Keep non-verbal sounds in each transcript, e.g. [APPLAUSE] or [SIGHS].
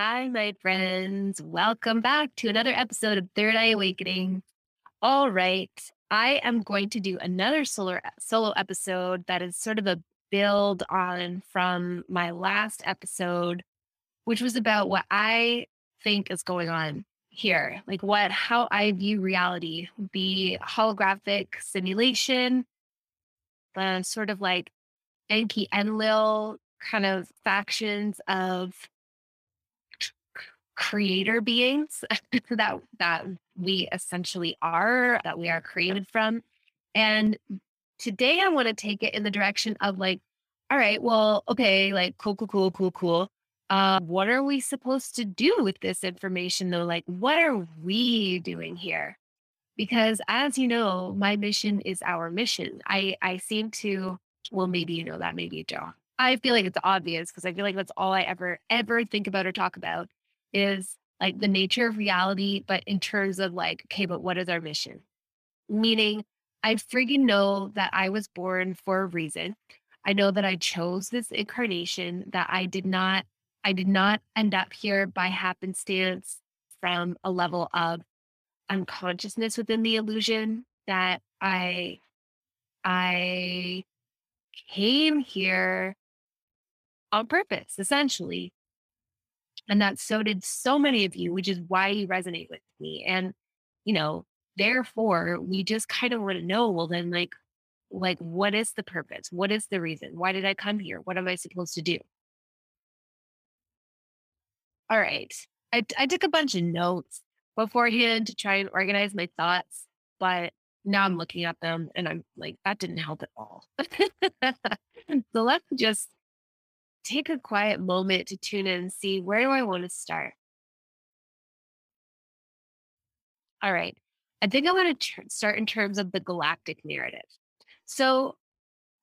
Hi, my friends. Welcome back to another episode of Third Eye Awakening. All right, I am going to do another solo, solo episode that is sort of a build on from my last episode, which was about what I think is going on here, like what, how I view reality, the holographic simulation, the sort of like Enki Enlil kind of factions of creator beings [LAUGHS] that that we essentially are that we are created from. And today i want to take it in the direction of like all right well okay like cool cool cool cool cool. Uh, what are we supposed to do with this information though? Like what are we doing here? Because as you know my mission is our mission. I i seem to well maybe you know that maybe you don't. I feel like it's obvious because i feel like that's all i ever ever think about or talk about is like the nature of reality, but in terms of like, okay, but what is our mission? Meaning, I freaking know that I was born for a reason. I know that I chose this incarnation, that I did not, I did not end up here by happenstance from a level of unconsciousness within the illusion that I I came here on purpose, essentially. And that so did so many of you, which is why you resonate with me. And, you know, therefore we just kind of want to know, well, then like, like what is the purpose? What is the reason? Why did I come here? What am I supposed to do? All right. I, I took a bunch of notes beforehand to try and organize my thoughts, but now I'm looking at them and I'm like, that didn't help at all. [LAUGHS] so let's just take a quiet moment to tune in and see where do I want to start? All right. I think I want to start in terms of the galactic narrative. So,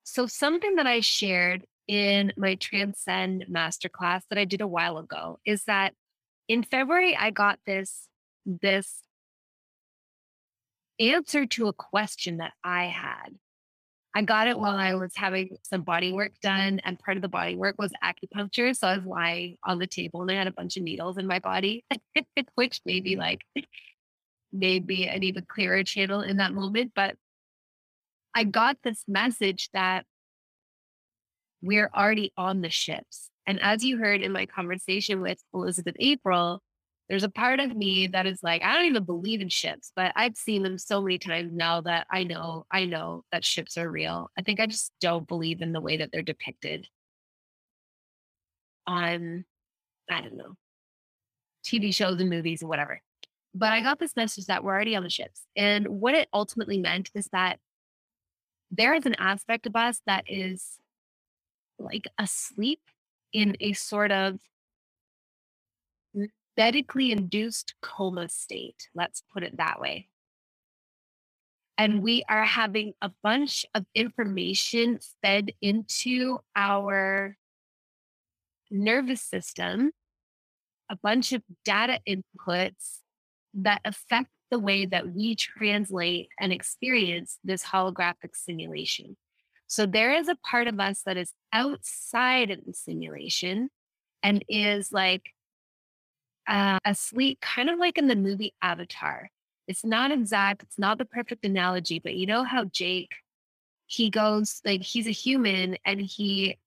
so something that I shared in my Transcend masterclass that I did a while ago is that in February I got this this answer to a question that I had I got it while I was having some body work done, and part of the body work was acupuncture. So I was lying on the table and I had a bunch of needles in my body, [LAUGHS] which maybe like maybe an even clearer channel in that moment. But I got this message that we're already on the ships. And as you heard in my conversation with Elizabeth April, there's a part of me that is like, I don't even believe in ships, but I've seen them so many times now that I know, I know that ships are real. I think I just don't believe in the way that they're depicted on, I don't know, TV shows and movies and whatever. But I got this message that we're already on the ships. And what it ultimately meant is that there is an aspect of us that is like asleep in a sort of medically induced coma state. Let's put it that way. And we are having a bunch of information fed into our nervous system, a bunch of data inputs that affect the way that we translate and experience this holographic simulation. So there is a part of us that is outside of the simulation and is like uh, asleep, kind of like in the movie Avatar. It's not exact, it's not the perfect analogy, but you know how Jake, he goes, like, he's a human and he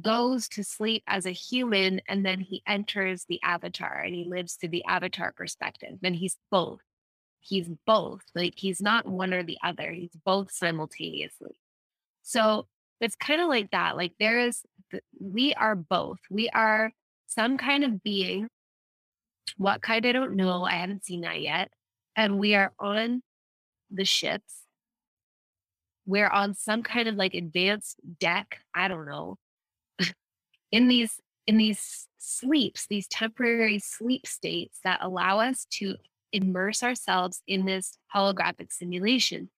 goes to sleep as a human and then he enters the avatar and he lives through the avatar perspective. And he's both. He's both. Like he's not one or the other. He's both simultaneously. So it's kind of like that. Like there is, we are both. We are some kind of being what kind, I don't know. I haven't seen that yet. And we are on the ships. We're on some kind of like advanced deck. I don't know. [LAUGHS] in these in these sleeps, these temporary sleep states that allow us to immerse ourselves in this holographic simulation.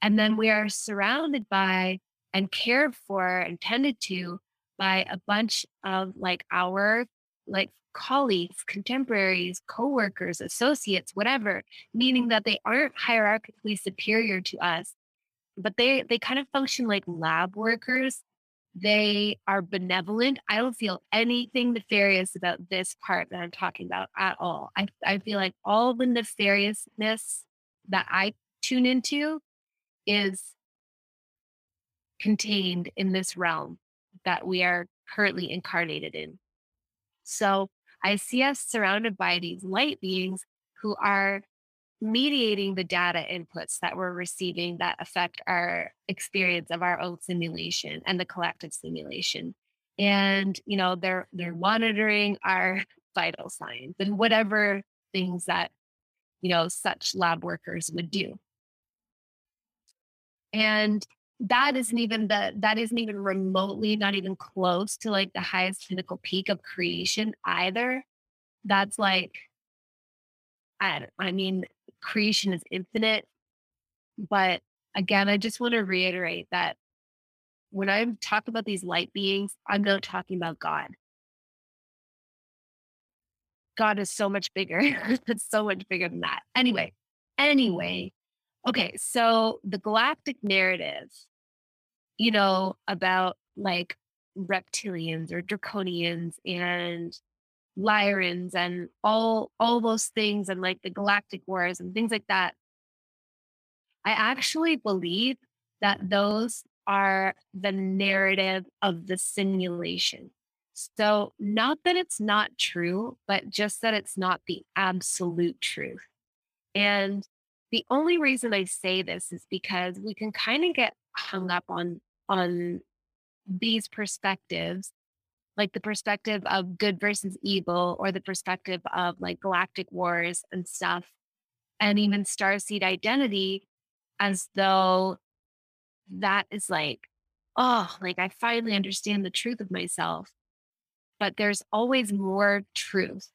And then we are surrounded by and cared for and tended to by a bunch of like our like colleagues, contemporaries, coworkers, associates, whatever, meaning that they aren't hierarchically superior to us, but they they kind of function like lab workers. They are benevolent. I don't feel anything nefarious about this part that I'm talking about at all. I, I feel like all the nefariousness that I tune into is contained in this realm that we are currently incarnated in. So I see us surrounded by these light beings who are mediating the data inputs that we're receiving that affect our experience of our own simulation and the collective simulation. And you know, they're they're monitoring our [LAUGHS] vital signs and whatever things that you know such lab workers would do. And that isn't even the that isn't even remotely not even close to like the highest pinnacle peak of creation either. That's like i i mean creation is infinite but again i just want to reiterate that when i talk about these light beings i'm not talking about god. God is so much bigger [LAUGHS] it's so much bigger than that. Anyway anyway Okay, so the galactic narrative, you know, about like reptilians or draconians and Lyrans and all all those things and like the galactic wars and things like that. I actually believe that those are the narrative of the simulation. So, not that it's not true, but just that it's not the absolute truth. And the only reason I say this is because we can kind of get hung up on on mm. these perspectives, like the perspective of good versus evil, or the perspective of like galactic wars and stuff, and even starseed identity, as though that is like, oh, like I finally understand the truth of myself. But there's always more truth.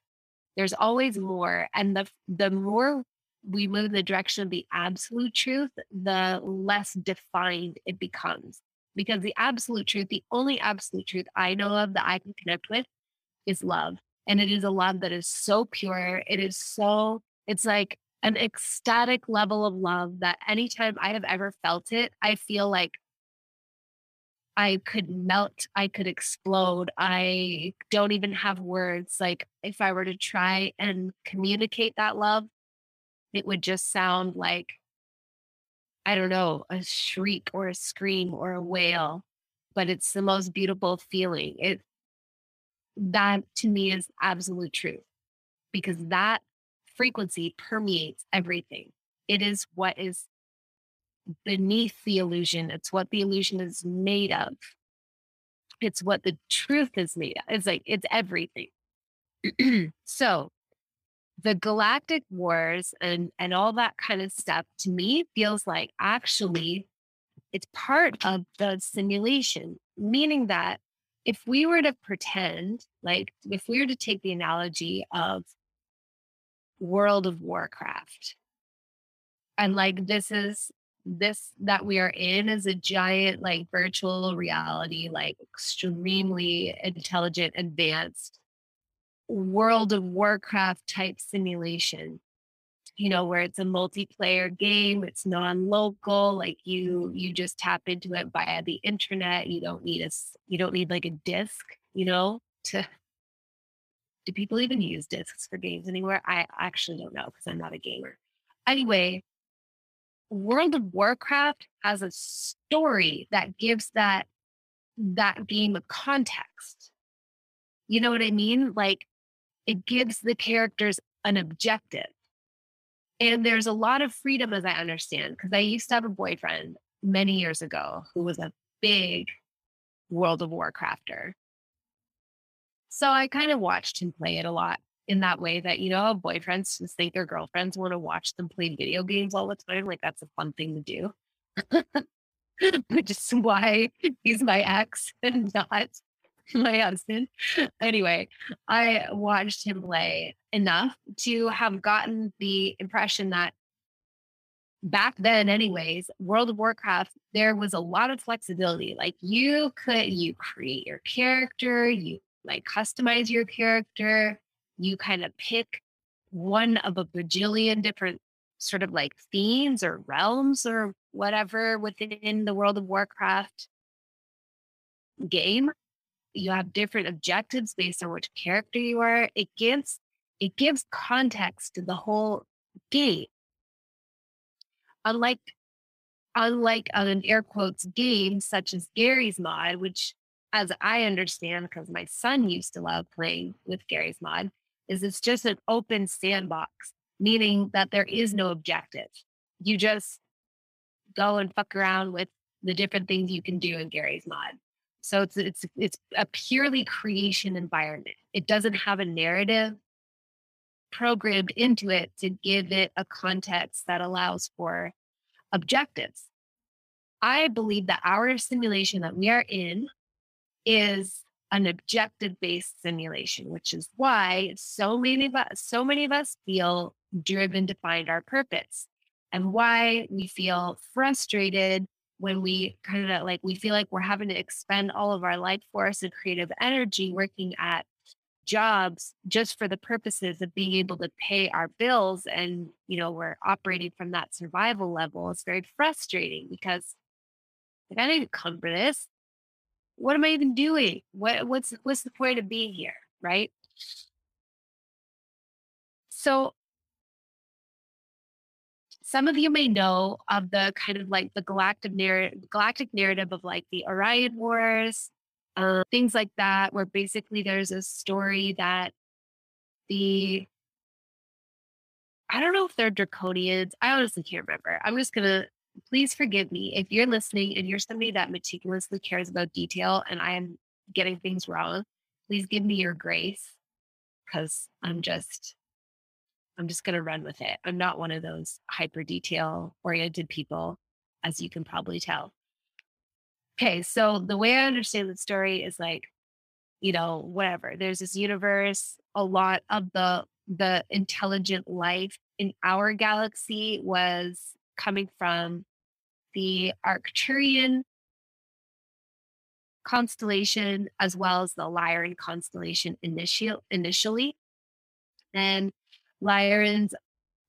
There's always more. And the the more we move in the direction of the absolute truth, the less defined it becomes. Because the absolute truth, the only absolute truth I know of that I can connect with is love. And it is a love that is so pure. It is so, it's like an ecstatic level of love that anytime I have ever felt it, I feel like I could melt, I could explode. I don't even have words. Like if I were to try and communicate that love, it would just sound like, I don't know, a shriek or a scream or a wail, but it's the most beautiful feeling. It that to me is absolute truth because that frequency permeates everything. It is what is beneath the illusion. It's what the illusion is made of. It's what the truth is made of. It's like it's everything. [CLEARS THROAT] so the galactic wars and and all that kind of stuff to me feels like actually it's part of the simulation meaning that if we were to pretend like if we were to take the analogy of world of warcraft and like this is this that we are in is a giant like virtual reality like extremely intelligent advanced World of Warcraft type simulation, you know, where it's a multiplayer game, it's non-local, like you mm-hmm. you just tap into it via the internet. You don't need a you don't need like a disc, you know, to [LAUGHS] do people even use discs for games anywhere? I actually don't know because I'm not a gamer. Anyway, World of Warcraft has a story that gives that that game a context. You know what I mean? Like it gives the characters an objective. And there's a lot of freedom, as I understand, because I used to have a boyfriend many years ago who was a big World of Warcrafter. So I kind of watched him play it a lot in that way that, you know, boyfriends just think their girlfriends want to watch them play video games all the time. Like that's a fun thing to do. [LAUGHS] Which is why he's my ex and not [LAUGHS] my husband. Anyway, I watched him play enough to have gotten the impression that back then anyways world of warcraft there was a lot of flexibility like you could you create your character you like customize your character you kind of pick one of a bajillion different sort of like themes or realms or whatever within the world of warcraft game you have different objectives based on which character you are it gives it gives context to the whole game unlike unlike an air quotes game such as Garry's Mod, which as I understand, because my son used to love playing with Garry's Mod, is it's just an open sandbox, meaning that there is no objective. You just go and fuck around with the different things you can do in Garry's Mod. So it's it's it's a purely creation environment. It doesn't have a narrative programmed into it to give it a context that allows for objectives. I believe that our simulation that we are in is an objective based simulation, which is why so many of us, so many of us feel driven to find our purpose and why we feel frustrated when we kind of like we feel like we're having to expend all of our life force and creative energy working at jobs just for the purposes of being able to pay our bills and you know we're operating from that survival level. It's very frustrating because i didn't come for this. What am i even doing? What what's what's the point of being here right? So some of you may know of the kind of like the galactic narrative galactic narrative of like the orion wars um, things like that, where basically there's a story that the I don't know if they're draconians. I honestly can't remember. I'm just gonna please forgive me if you're listening and you're somebody that meticulously cares about detail and I am getting things wrong. Please give me your grace because I'm just I'm just gonna run with it. I'm not one of those hyper detail oriented people, as you can probably tell. Okay, so the way I understand the story is like, you know, whatever. There's this universe. A lot of the the intelligent life in our galaxy was coming from the Arcturian constellation as well as the Lyran constellation initial, initially. And Lyrans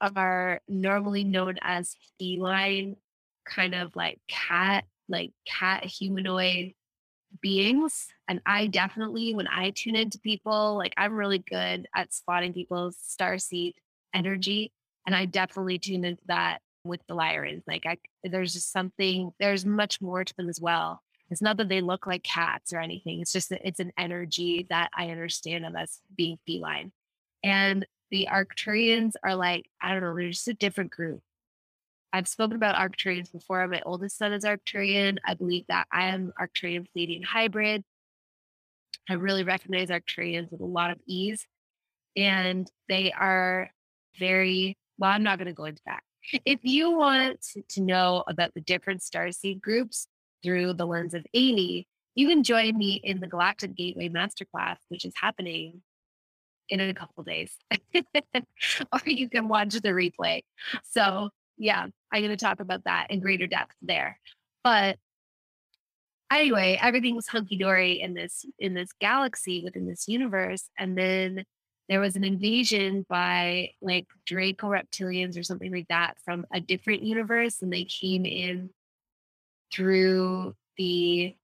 are normally known as feline, kind of like cat like cat humanoid beings. And I definitely, when I tune into people, like I'm really good at spotting people's star seed energy. And I definitely tune into that with the Lyrans. Like I, there's just something, there's much more to them as well. It's not that they look like cats or anything. It's just that it's an energy that I understand them as being feline. And the Arcturians are like, I don't know, they're just a different group. I've spoken about Arcturians before. My oldest son is Arcturian. I believe that I am Arcturian Pleiadian hybrid. I really recognize Arcturians with a lot of ease. And they are very, well, I'm not going to go into that. If you want to know about the different starseed groups through the lens of Amy, you can join me in the Galactic Gateway Masterclass, which is happening in a couple days, [LAUGHS] or you can watch the replay. So yeah, I'm going to talk about that in greater depth there. But anyway, everything was hunky dory in this in this galaxy within this universe, and then there was an invasion by like Draco reptilians or something like that from a different universe, and they came in through the,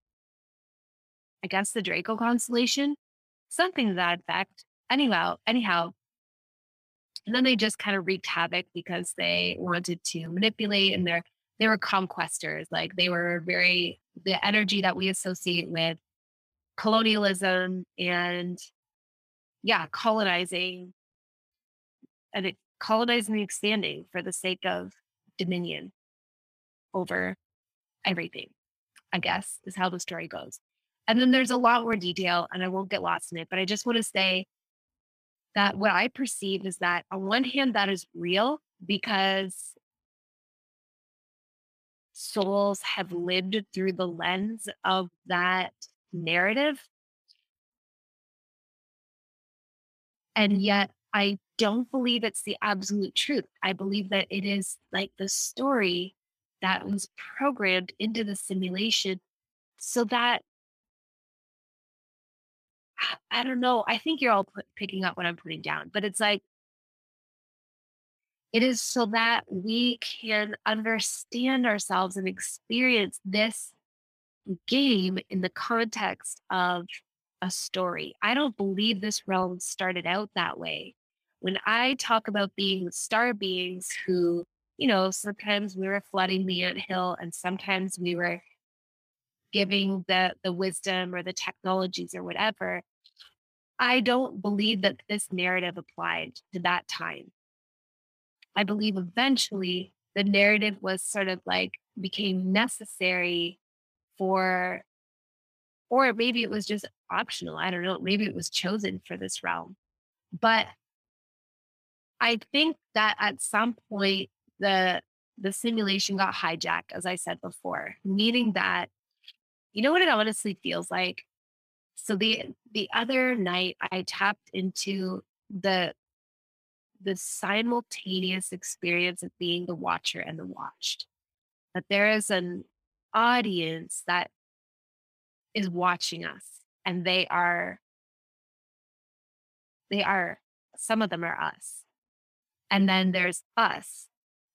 I guess, the Draco constellation, something to that effect. Anyhow, anyhow, and then they just kind of wreaked havoc because they wanted to manipulate and they're they were conquestors. Like they were very the energy that we associate with colonialism and yeah, colonizing and it, colonizing and expanding for the sake of dominion over everything, I guess is how the story goes. And then there's a lot more detail, and I won't get lost in it, but I just want to say that what I perceive is that on one hand, that is real because souls have lived through the lens of that narrative. And mm-hmm. yet, I don't believe it's the absolute truth. I believe that it is like the story that was programmed into the simulation so that I don't know. I think you're all put, picking up what I'm putting down, but it's like it is so that we can understand ourselves and experience this game in the context of a story. I don't believe this realm started out that way. When I talk about being star beings who, you know, sometimes we were flooding the ant hill and sometimes we were giving the the wisdom or the technologies or whatever, I don't believe that this narrative applied to that time. I believe eventually the narrative was sort of like became necessary for or maybe it was just optional. I don't know. Maybe it was chosen for this realm. But I think that at some point the the simulation got hijacked, as I said before, meaning that you know what it honestly feels like? So the the other night I tapped into the the simultaneous experience of being the watcher and the watched. That there is an audience that is watching us and they are they are some of them are us and then there's us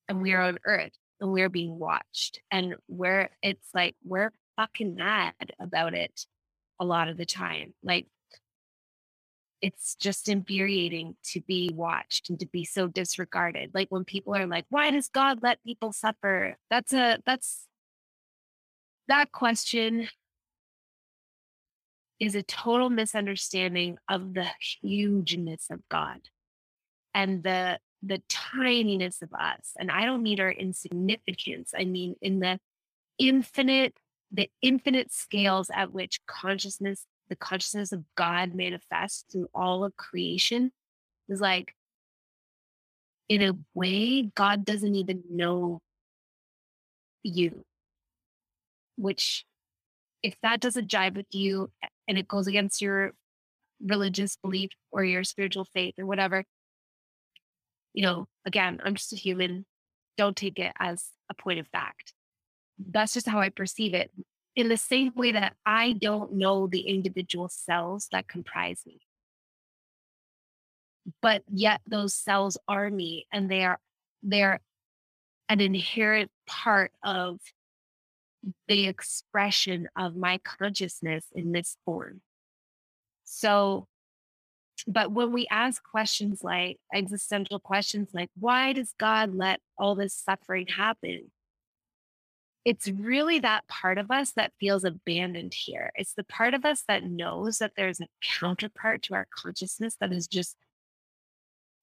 and we're on earth and we're being watched and we're it's like we're fucking mad about it a lot of the time like it's just infuriating to be watched and to be so disregarded like when people are like why does god let people suffer that's a that's that question is a total misunderstanding of the hugeness of God and the the tininess of us. And I don't mean our insignificance. I mean in the infinite, the infinite scales at which consciousness, the consciousness of God manifests through all of creation is like in a way, God doesn't even know you which if that doesn't jive with you and it goes against your religious belief or your spiritual faith or whatever, you know, again, I'm just a human. Don't take it as a point of fact. That's just how I perceive it. In the same way that I don't know the individual cells that comprise me. But yet those cells are me and they are they're an inherent part of the expression of my consciousness in this form. So, but when we ask questions like existential questions like, why does God let all this suffering happen? It's really that part of us that feels abandoned here. It's the part of us that knows that there's a counterpart to our consciousness that is just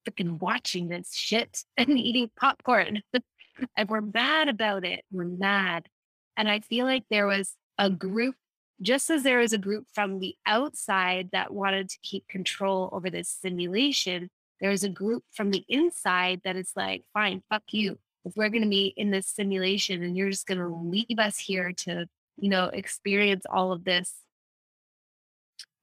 freaking watching this shit [LAUGHS] and eating popcorn. [LAUGHS] and we're mad about it. We're mad. And I feel like there was a group, just as there was a group from the outside that wanted to keep control over this simulation, there was a group from the inside that is like, fine, fuck you. If we're going to be in this simulation and you're just going to leave us here to, you know, experience all of this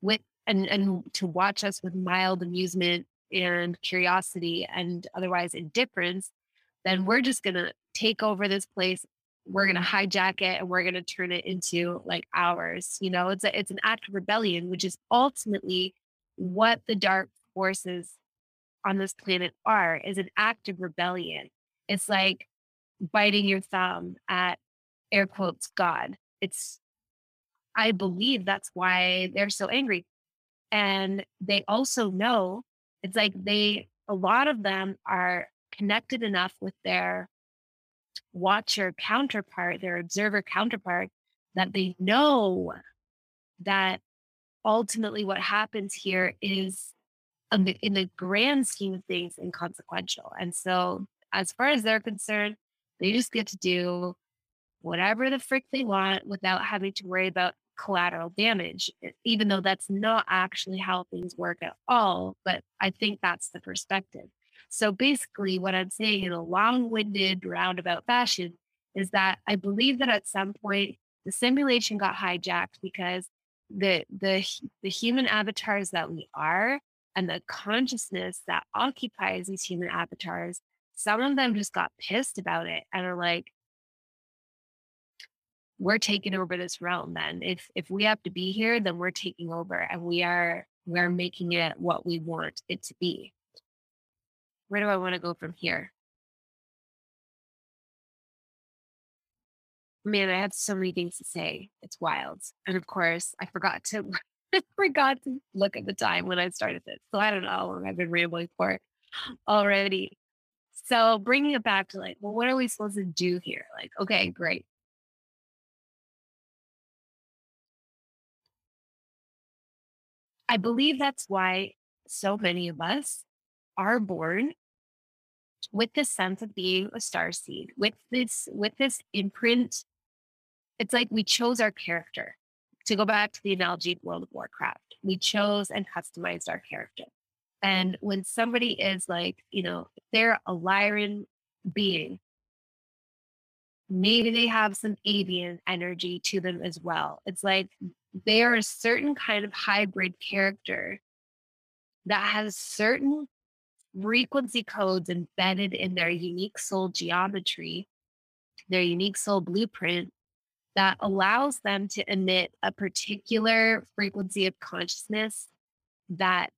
with and and to watch us with mild amusement and curiosity and otherwise indifference, then we're just going to take over this place. We're going to hijack it and we're going to turn it into like ours you know? It's a, it's an act of rebellion which is ultimately what the dark forces on this planet are is an act of rebellion it's like biting your thumb at air quotes god it's i believe that's why they're so angry and they also know it's like they a lot of them are connected enough with their watcher counterpart, their observer counterpart, that they know that ultimately what happens here is um, in the grand scheme of things inconsequential. And so, as far as they're concerned, they just get to do whatever the frick they want without having to worry about collateral damage, even though that's not actually how things work at all. But I think that's the perspective. So basically, what I'm saying in a long winded, roundabout fashion is that I believe that at some point the simulation got hijacked because the the the human avatars that we are and the consciousness that occupies these human avatars, some of them just got pissed about it and are like, we're taking over this realm then. If if we have to be here, then we're taking over and we are we're making it what we want it to be. Where do I want to go from here? Man, I had so many things to say. It's wild. And of course, I forgot to [LAUGHS] forgot to look at the time when I started this. So I don't know how long I've been rambling for [GASPS] already. So bringing it back to like, well, what are we supposed to do here? Like, okay, great. I believe that's why so many of us are born with this sense of being a star seed, with this, with this imprint. It's like we chose our character. To go back to the analogy of World of Warcraft, we chose and customized our character. And when somebody is like, you know, they're a Lyran being, maybe they have some avian energy to them as well. It's like they are a certain kind of hybrid character that has certain frequency codes embedded in their unique soul geometry, their unique soul blueprint that allows them to emit a particular frequency of consciousness that,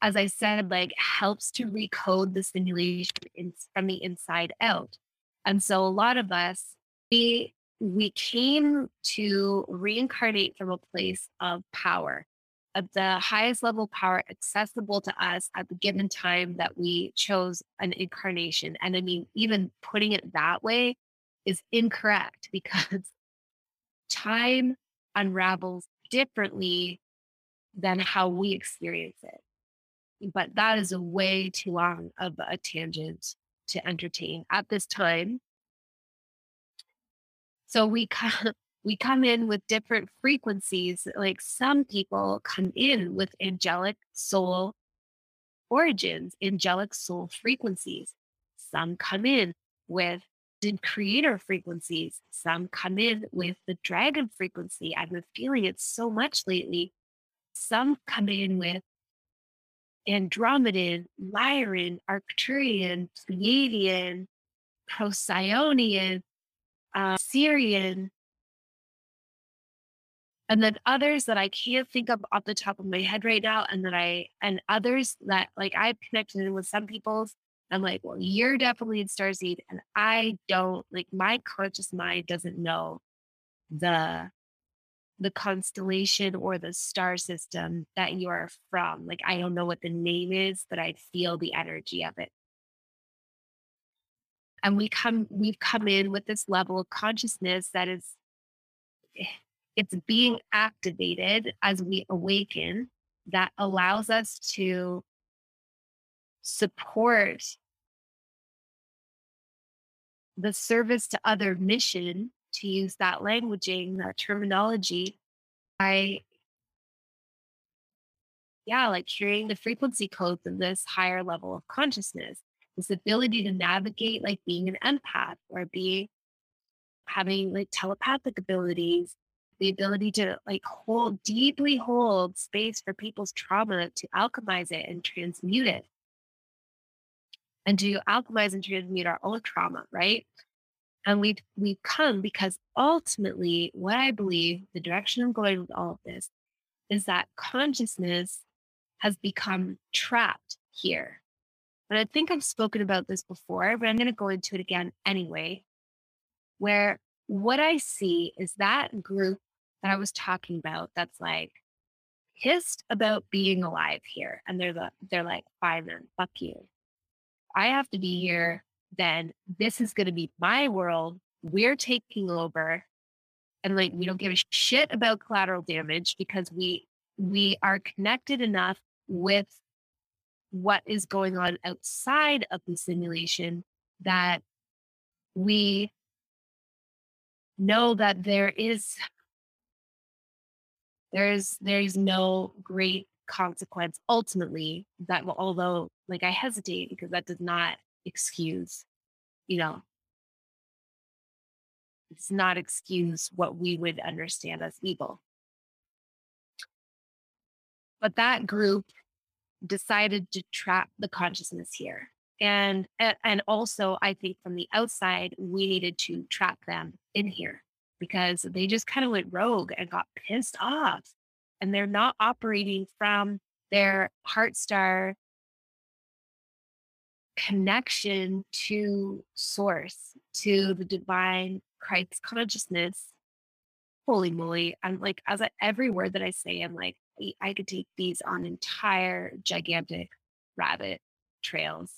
as I said, like helps to recode the simulation in, from the inside out. And so a lot of us, we we came to reincarnate from a place of power, of the highest level power accessible to us at the given time that we chose an incarnation. And I mean, even putting it that way is incorrect [LAUGHS] because time unravels differently than how we experience it. But that is a way too long of a tangent to entertain at this time. So we come, [LAUGHS] we come in with different frequencies. Like some people come in with angelic soul origins, angelic soul frequencies. Some come in with in creator frequencies. Some come in with the dragon frequency. I've been feeling it so much lately. Some come in with Andromedan, Lyran, Arcturian, Pleiadian, Procyon, uh, Sirian, and then others that I can't think of off the top of my head right now, and that I and others that like I've connected with some people's I'm like, well, you're definitely in starseed, and I don't like my conscious mind doesn't know the the constellation or the star system that you are from. Like I don't know what the name is, but I feel the energy of it. And we come we've come in with this level of consciousness that is eh, it's being activated as we awaken that allows us to support the service to other mission, to use that languaging, that terminology, I, yeah, like hearing the frequency codes of this higher level of consciousness, this ability to navigate like being an empath or being having like telepathic abilities, the ability to like hold deeply hold space for people's trauma to alchemize it and transmute it and to alchemize and transmute our own trauma, right? And we've we've come because ultimately, what I believe, the direction I'm going with all of this, is that consciousness has become trapped here. And I think I've spoken about this before, but I'm going to go into it again anyway. Where what I see is that group that I was talking about that's like pissed about being alive here. And they're the they're like, fine then, fuck you. I have to be here, then mm-hmm. this is going to be my world. We're taking over. And like, we mm-hmm. don't give a shit about collateral damage because we, we are connected enough with what is going on outside of the simulation that we know that there is there's there's no great consequence ultimately that will although like i hesitate because that does not excuse you know it's not excuse what we would understand as evil but that group decided to trap the consciousness here. And and also I think from the outside, we needed to trap them in here because they just kind of went rogue and got pissed off. And they're not operating from their heart star connection to source, to the divine Christ consciousness. Holy moly. I'm like, as I, every word that I say, I'm like, I could take these on entire gigantic rabbit trails.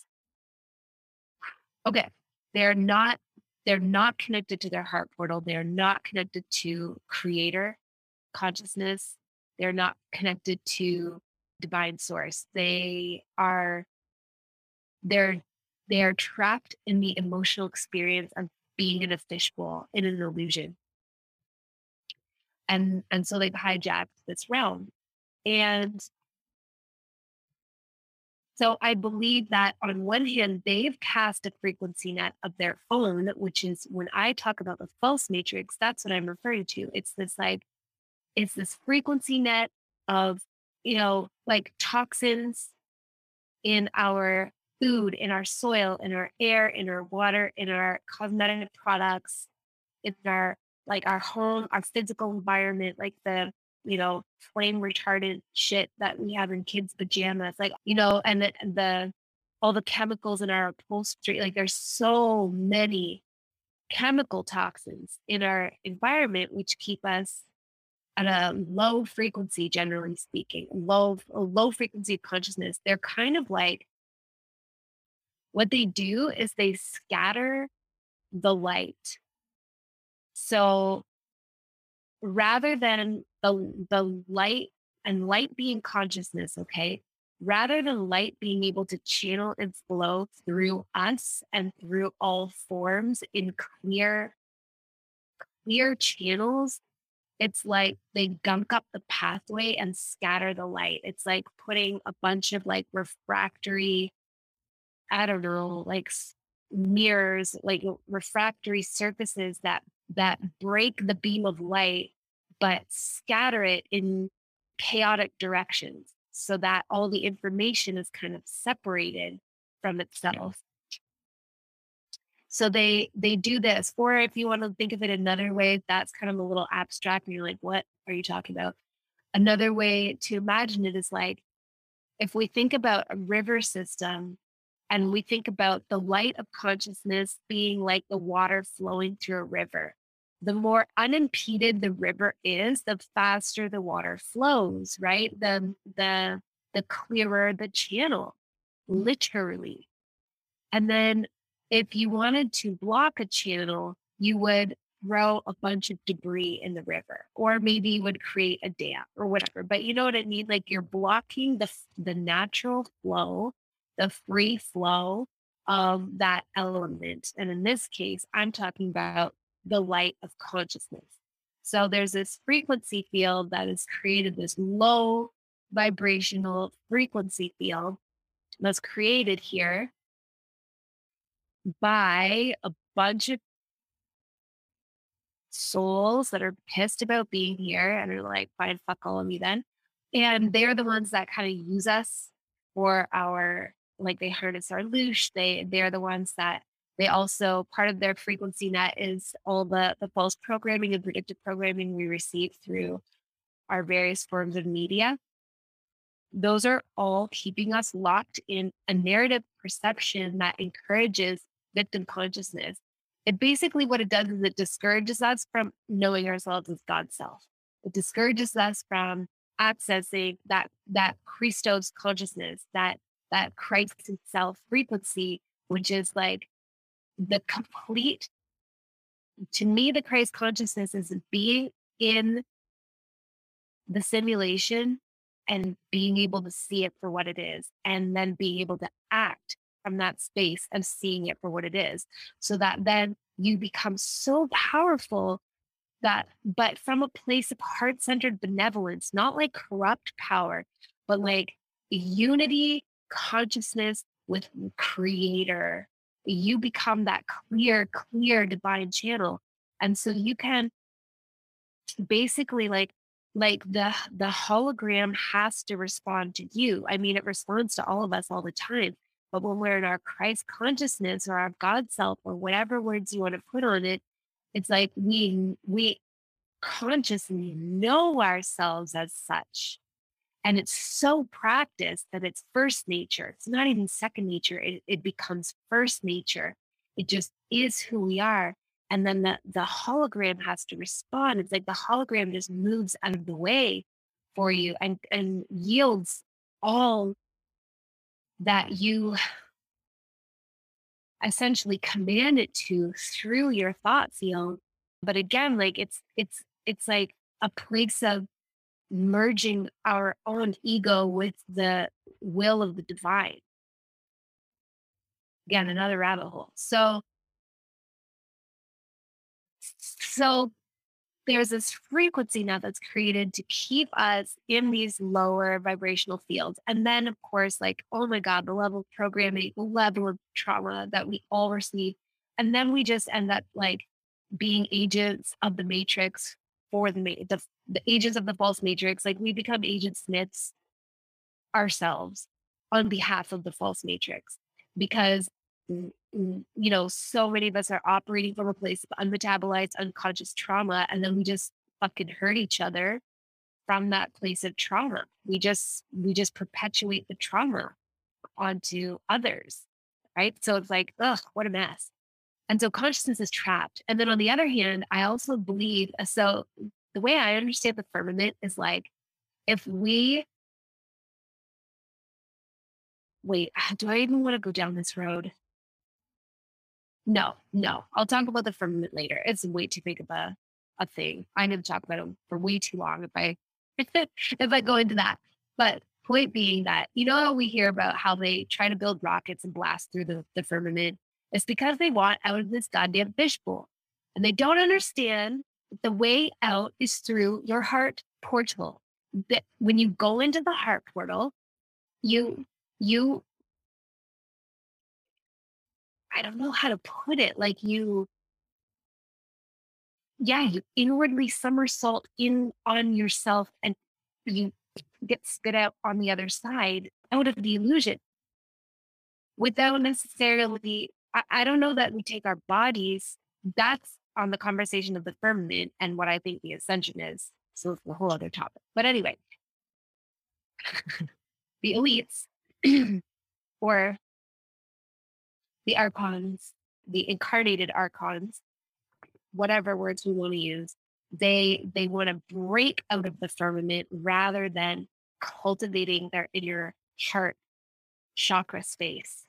Okay. They're not they're not connected to their heart portal. They're not connected to creator consciousness. They're not connected to divine source. They are they're they are trapped in the emotional experience of being in a fishbowl in an illusion. And and so they've hijacked this realm. And so I believe that on one hand, they've cast a frequency net of their own, which is when I talk about the false matrix, that's what I'm referring to. It's this like, it's this frequency net of, you know, like toxins in our food, in our soil, in our air, in our water, in our cosmetic products, in our like our home, our physical environment, like the you know, flame retardant shit that we have in kids' pajamas, like, you know, and the, the all the chemicals in our upholstery, like there's so many chemical toxins in our environment which keep us at a low frequency generally speaking low low frequency of consciousness. They're kind of like what they do is they scatter the light so rather than the the light and light being consciousness, okay? Rather than light being able to channel and flow through us and through all forms in clear, clear channels, it's like they gunk up the pathway and scatter the light. It's like putting a bunch of like refractory, I don't know, like mirrors, like refractory surfaces that that break the beam of light but scatter it in chaotic directions so that all the information is kind of separated from itself. So they they do this or if you want to think of it another way that's kind of a little abstract and you're like what are you talking about? Another way to imagine it is like if we think about a river system and we think about the light of consciousness being like the water flowing through a river the more unimpeded the river is, the faster the water flows, right? The the the clearer the channel, literally. And then if you wanted to block a channel, you would throw a bunch of debris in the river, or maybe you would create a dam or whatever. But you know what I mean? Like you're blocking the the natural flow, the free flow of that element. And in this case, I'm talking about the light of consciousness. So there's this frequency field that has created this low vibrational frequency field that's created here by a bunch of souls that are pissed about being here and are like, fine, fuck all of you then. And they're the ones that kind of use us for our, like they harness our loosh. They they're the ones that they also, part of their frequency net is all the, the false programming and predictive programming we receive through our various forms of media. Those are all keeping us locked in a narrative perception that encourages victim consciousness. It basically what it does is it discourages us from knowing ourselves as God's self. It discourages us from accessing that that Christos consciousness, that that Christ himself frequency, which is like the complete, to me, the Christ consciousness is being in the simulation and being able to see it for what it is, and then being able to act from that space of seeing it for what it is, so that then you become so powerful that, but from a place of heart centered benevolence, not like corrupt power, but like unity, consciousness with creator you become that clear, clear divine channel. And so you can basically like like the the hologram has to respond to you. I mean, it responds to all of us all the time. But when we're in our Christ consciousness or our God self or whatever words you want to put on it, it's like we we consciously know ourselves as such. And it's so practiced that it's first nature. It's not even second nature. It, it becomes first nature. It just is who we are. And then the, the hologram has to respond. It's like the hologram just moves out of the way for you and, and yields all that you essentially command it to through your thought field. But again, like it's it's it's like a place of merging our own ego with the will of the divine. Again, another rabbit hole. So, so there's this frequency now that's created to keep us in these lower vibrational fields. And then, of course, like, oh my God, the level of programming, the level of trauma that we all receive. And then we just end up like being agents of the matrix for the, the, the agents of the false matrix. Like we become agent smiths ourselves on behalf of the false matrix because you know so many of us are operating from a place of unmetabolized unconscious trauma and then we just fucking hurt each other from that place of trauma we just we just perpetuate the trauma onto others right so it's like ugh what a mess and so consciousness is trapped. And then on the other hand, I also believe uh, so the way I understand the firmament is like if we wait, [SIGHS] do I even want to go down this road? No, no. I'll talk about the firmament later. It's way too big of a, a thing. I need to talk about it for way too long if I [LAUGHS] if I go into that. But point being that you know we hear about how they try to build rockets and blast through the, the firmament it's because they want out of this goddamn fishbowl. And they don't understand that the way out is through your heart portal. That when you go into the heart portal, you, you, I don't know how to put it. Like you, yeah, you inwardly somersault in on yourself and you get spit out on the other side out of the illusion without necessarily I, I don't know that we take our bodies. That's on the conversation of the firmament and what I think the ascension is. So it's a whole other topic. But anyway, [LAUGHS] the elites [CLEARS THROAT] or the archons, the incarnated archons, whatever words we want to use, they they want to break out of the firmament rather than cultivating their inner heart chakra space.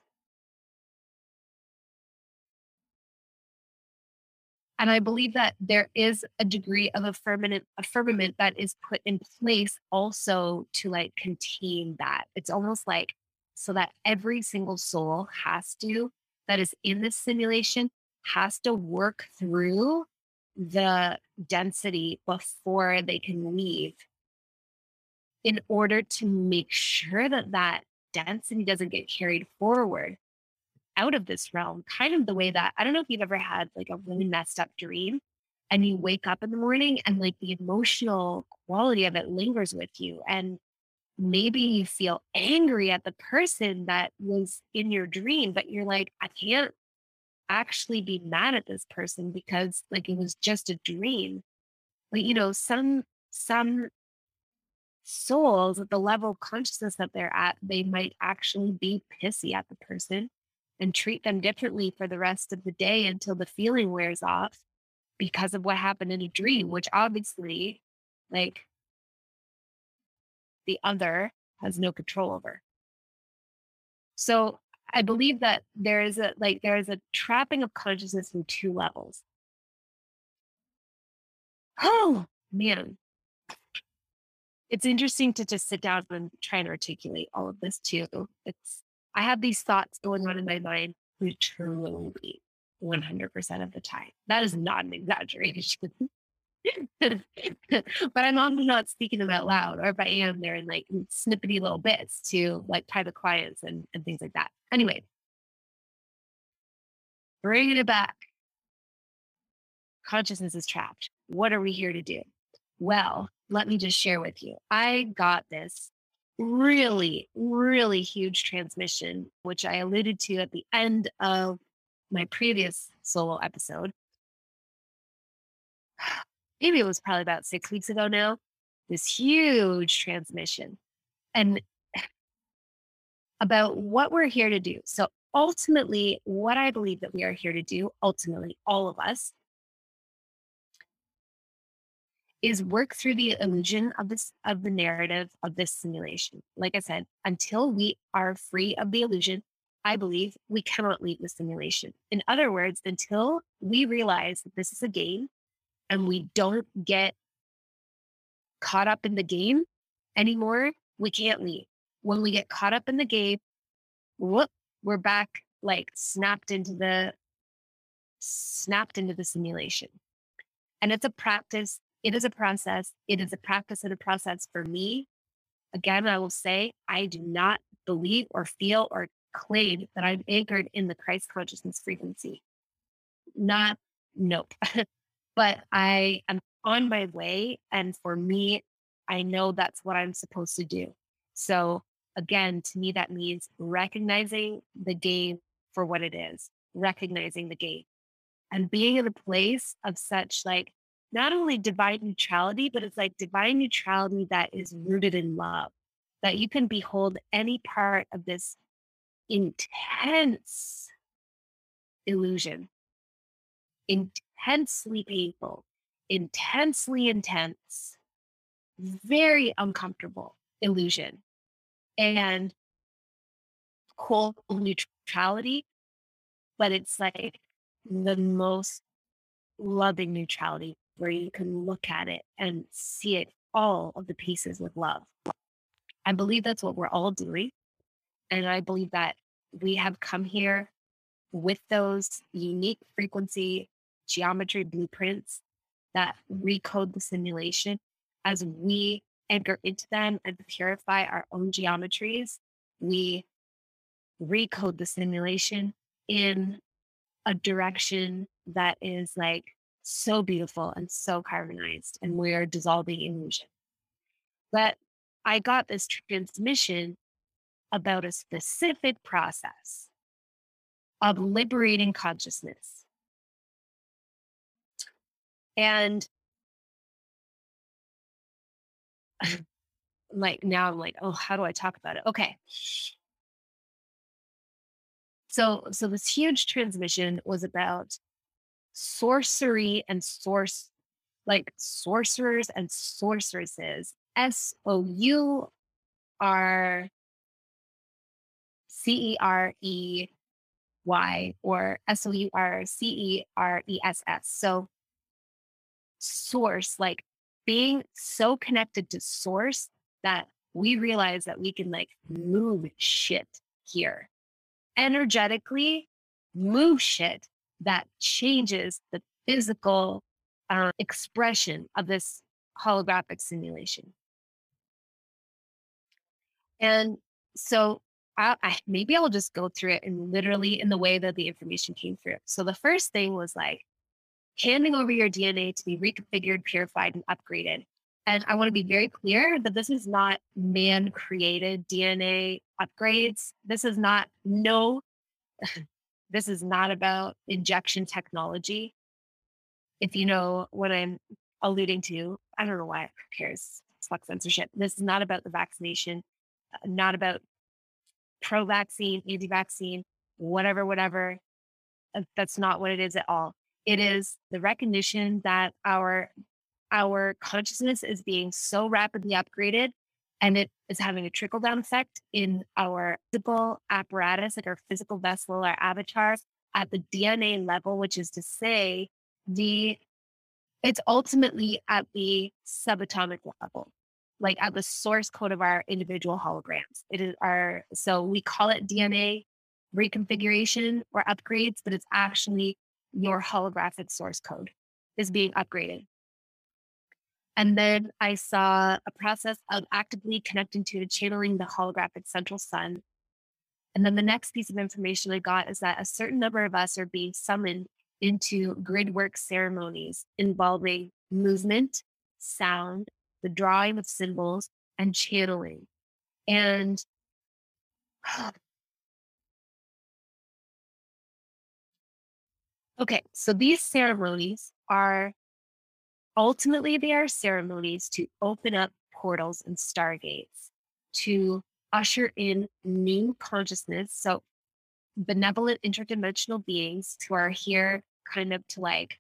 And I believe that there is a degree of a firmament, that is put in place also to like contain that. It's almost like so that every single soul has to, that is in this simulation, has to work through the density before they can leave in order to make sure that that density doesn't get carried forward out of this realm, kind of the way that I don't know if you've ever had like a really messed up dream and you wake up in the morning and like the emotional quality of it lingers with you. And maybe you feel angry at the person that was in your dream, but you're like, I can't actually be mad at this person because like it was just a dream. But you know, some some souls at the level of consciousness that they're at, they might actually be pissy at the person and treat them differently for the rest of the day until the feeling wears off because of what happened in a dream, which obviously, like, the other has no control over. So I believe that there is a like there is a trapping of consciousness in two levels. Oh man. It's interesting to just sit down and try and articulate all of this too. It's I have these thoughts going on in my mind literally 100% of the time. That is not an exaggeration. [LAUGHS] but I'm often not speaking them out loud, or if I am, they're in like snippety little bits to like private clients and, and things like that. Anyway, bringing it back. Consciousness is trapped. What are we here to do? Well, let me just share with you. I got this really, really huge transmission, which I alluded to at the end of my previous solo episode. [SIGHS] Maybe it was probably about six weeks ago now. This huge transmission and [SIGHS] about what we're here to do. So, ultimately, what I believe that we are here to do, ultimately, all of us, is work through the illusion of this of the narrative of this simulation. Like I said, until we are free of the illusion, I believe we cannot leave the simulation. In other words, until we realize that this is a game and we don't get caught up in the game anymore, we can't leave. When we get caught up in the game, whoop, we're back like snapped into the snapped into the simulation. And it's a practice it is a process. It is a practice and a process for me. Again, I will say I do not believe or feel or claim that I'm anchored in the Christ consciousness frequency. Not, nope. [LAUGHS] but I am on my way. And for me, I know that's what I'm supposed to do. So, again, to me, that means recognizing the game for what it is, recognizing the game and being in a place of such like not only divine neutrality, but it's like divine neutrality that is rooted in love, that you can behold any part of this intense illusion, intensely painful, intensely intense, very uncomfortable illusion, and cold neutrality. But it's like the most loving neutrality where you can look at it and see it all of the pieces with love. I believe that's what we're all doing. And I believe that we have come here with those unique frequency geometry blueprints that recode the simulation as we anchor into them and purify our own geometries. We recode the simulation in a direction that is like so beautiful and so mm. carbonized, and we're dissolving illusion. But I got this transmission about a specific process of liberating consciousness. And [LAUGHS] like now I'm like, oh, how do I talk about it? Okay. So so this huge transmission was about sorcery and source, like sorcerers and sorceresses. S O U R C E R E Y or S O U R C E R E S S. So, source, like being so connected to source that we realize that we can like move shit here energetically, move shit that changes the physical uh, expression of this holographic simulation. And so I, I, maybe I'll just go through it and literally in the way that the information came through. So the first thing was like handing over your DNA to be reconfigured, purified, and upgraded. And I want to be very clear that this is not man created DNA upgrades. This is not no [LAUGHS] this is not about injection technology. If you know what I'm alluding to, I don't know why it cares. Fuck censorship. This is not about the vaccination, uh, not about pro vaccine, anti vaccine, whatever, whatever. Uh, that's not what it is at all. It is the recognition that our our consciousness is being so rapidly upgraded and it is having a trickle down effect in our physical apparatus, like our physical vessel, our avatar at the DNA level, which is to say, the it's ultimately at the subatomic level, like at the source code of our individual holograms. It is our so we call it DNA reconfiguration or upgrades, but it's actually your holographic source code is being upgraded. And then I saw a process of actively connecting to and channeling the holographic central sun. And then the next piece of information I got is that a certain number of us are being summoned into grid work ceremonies involving movement, sound, the drawing of symbols, and channeling. And [SIGHS] okay, so these ceremonies are ultimately they are ceremonies to open up portals and stargates to usher in new consciousness. So benevolent interdimensional beings who are here kind of to like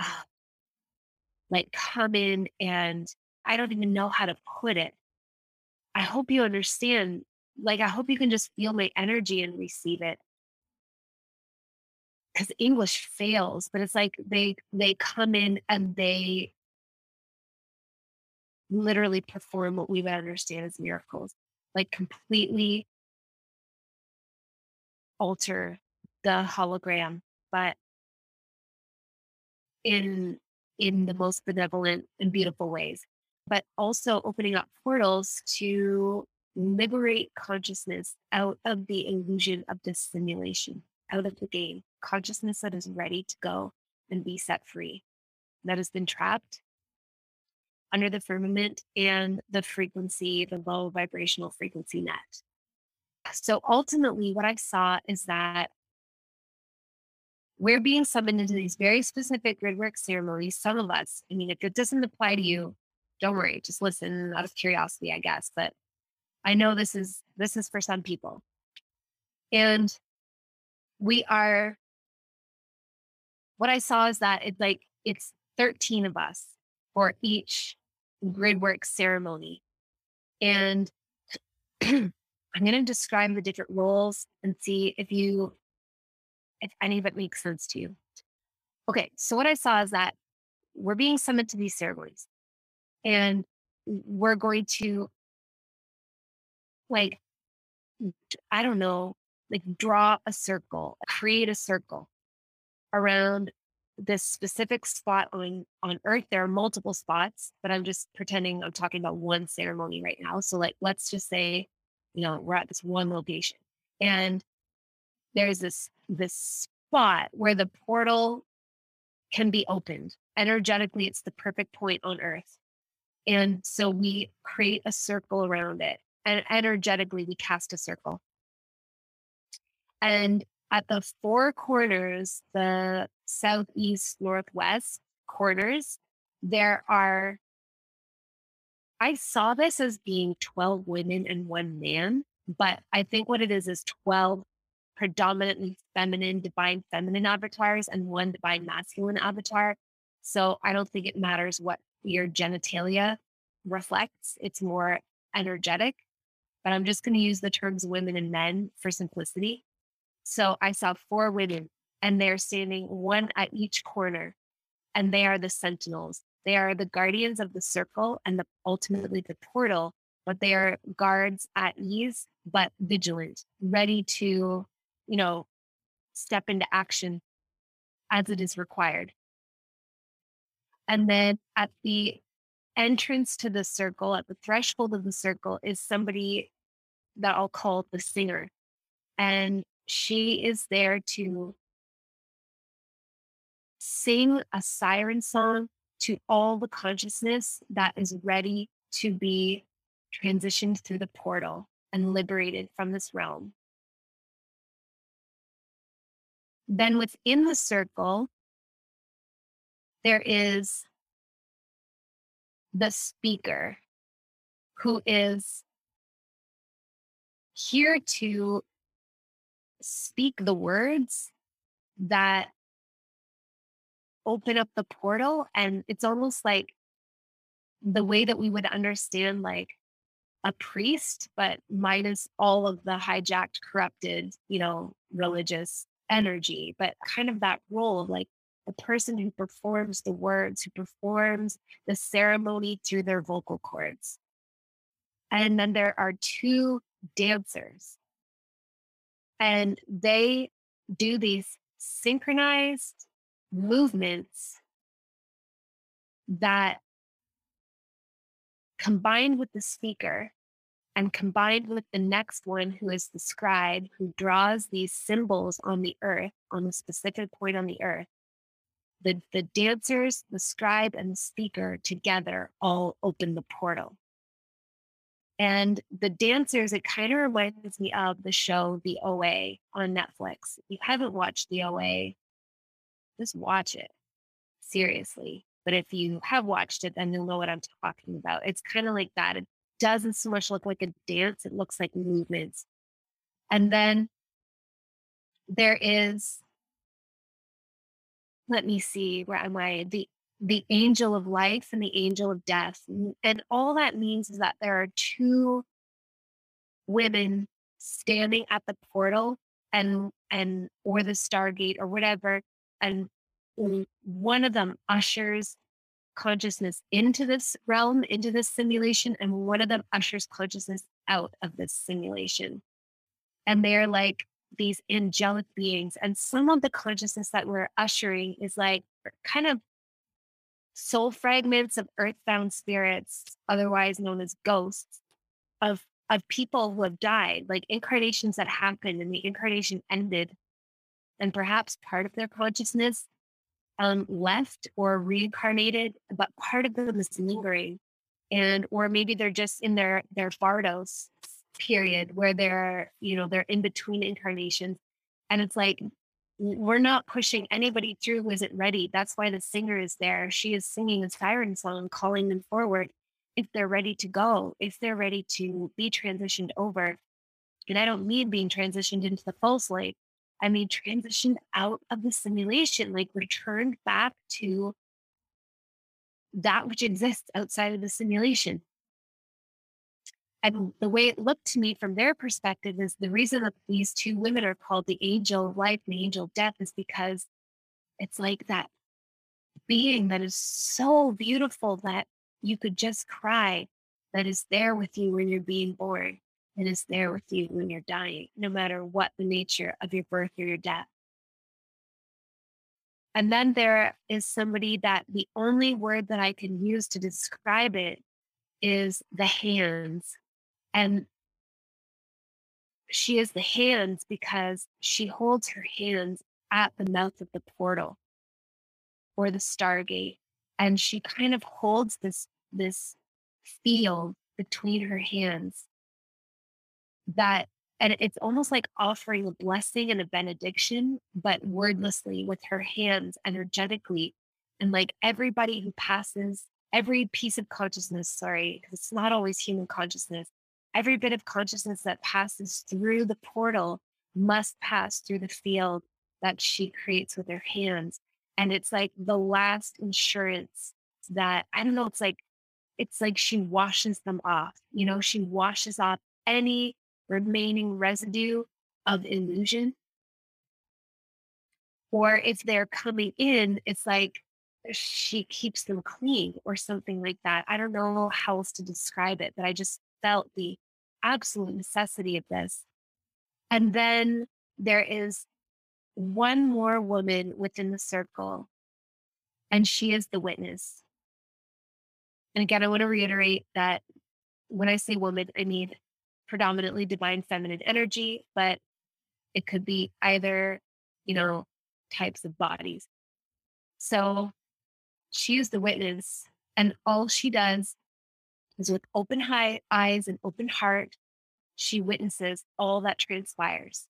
uh, like come in and I don't even know how to put it. I hope you understand. Like I hope you can just feel my energy and receive it. Cuz English fails, but it's like they they come in and they literally perform what we would understand as miracles. Like completely alter the hologram, but in in the most benevolent and beautiful ways, but also opening up portals to liberate consciousness out of the illusion of this simulation, out of the game, consciousness that is ready to go and be set free, that has been trapped under the firmament and the frequency, the low vibrational frequency net. So ultimately, what I saw is that we're being summoned into these very specific grid work ceremonies. Some of us, I mean, if it doesn't apply to you, don't worry, just listen out of curiosity, I guess. But I know this is this is for some people. And we are what I saw is that it's like it's 13 of us for each grid work ceremony. And [CLEARS THROAT] I'm going to describe the different roles and see if you, if any of it makes sense to you. Okay, so what I saw is that we're being summoned to these ceremonies and we're going to, like, I don't know, like draw a circle, create a circle around this specific spot on on earth there are multiple spots but i'm just pretending i'm talking about one ceremony right now so like let's just say you know, we're at this one location and there's this this spot where the portal can be opened. Energetically, it's the perfect point on earth. And so we create a circle around it. And energetically, we cast a circle. And at the four corners, the southeast, northwest corners, there are I saw this as being 12 women and one man, but I think what it is is 12 predominantly feminine, divine feminine avatars and one divine masculine avatar. So I don't think it matters what your genitalia reflects, it's more energetic. But I'm just going to use the terms women and men for simplicity. So I saw four women and they're standing one at each corner, and they are the sentinels. They are the guardians of the circle and the, ultimately the portal, but they are guards at ease, but vigilant, ready to, you know, step into action as it is required. And then at the entrance to the circle, at the threshold of the circle, is somebody that I'll call the singer. And she is there to sing a siren song to all the consciousness that is ready to be transitioned through the portal and liberated from this realm. Then within the circle, there is the speaker who is here to speak the words that open up the portal and it's almost like the way that we would understand like a priest but minus all of the hijacked corrupted you know religious energy but kind of that role of like the person who performs the words who performs the ceremony through their vocal cords. And then there are two dancers and they do these synchronized movements that combined with the speaker and combined with the next one who is the scribe who draws these symbols on the earth on a specific point on the earth the, the dancers, the scribe, and the speaker together all open the portal. And the dancers, it kind of reminds me of the show The OA on Netflix. If you haven't watched The OA, just watch it. Seriously. But if you have watched it, then you'll know what I'm talking about. It's kind of like that. It doesn't so much look like a dance, it looks like movements. And then there is, let me see, where am I? The the angel of life and the angel of death. And all that means is that there are two women standing at the portal and and or the stargate or whatever and one of them ushers consciousness into this realm into this simulation and one of them ushers consciousness out of this simulation and they're like these angelic beings and some of the consciousness that we're ushering is like kind of soul fragments of earthbound spirits, otherwise known as ghosts, of of people who have died, like incarnations that happened and the incarnation ended, and perhaps part of their consciousness um, left or reincarnated, but part of them is lingering, and or maybe they're just in their their bardos period where they're you know they're in between incarnations, and it's like we're not pushing anybody through who isn't ready. That's why the singer is there. She is singing a siren song, calling them forward if they're ready to go, if they're ready to be transitioned over. And I don't mean being transitioned into the false light. I mean transitioned out of the simulation, like returned back to that which exists outside of the simulation. And the way it looked to me from their perspective is the reason that these two women are called the angel of life and the angel of death is because it's like that being that is so beautiful that you could just cry, that is there with you when you're being born, and is there with you when you're dying, no matter what the nature of your birth or your death. And then there is somebody that the only word that I can use to describe it is the hands and she is the hands because she holds her hands at the mouth of the portal or the stargate and she kind of holds this this field between her hands that and it's almost like offering a blessing and a benediction but wordlessly with her hands energetically and like everybody who passes every piece of consciousness sorry because it's not always human consciousness every bit of consciousness that passes through the portal must pass through the field that she creates with her hands. And it's like the last insurance that I don't know, it's like it's like she washes them off. You know, she washes off any remaining residue of illusion. Or if they're coming in, it's like she keeps them clean or something like that. I don't know how else to describe it, but I just felt the absolute necessity of this. And then there is one more woman within the circle, and she is the witness. And again, I want to reiterate that when I say woman, I mean predominantly divine feminine energy, but it could be either, you know, types of bodies. So she is the witness, and all she does with open high eyes and open heart, she witnesses all that transpires.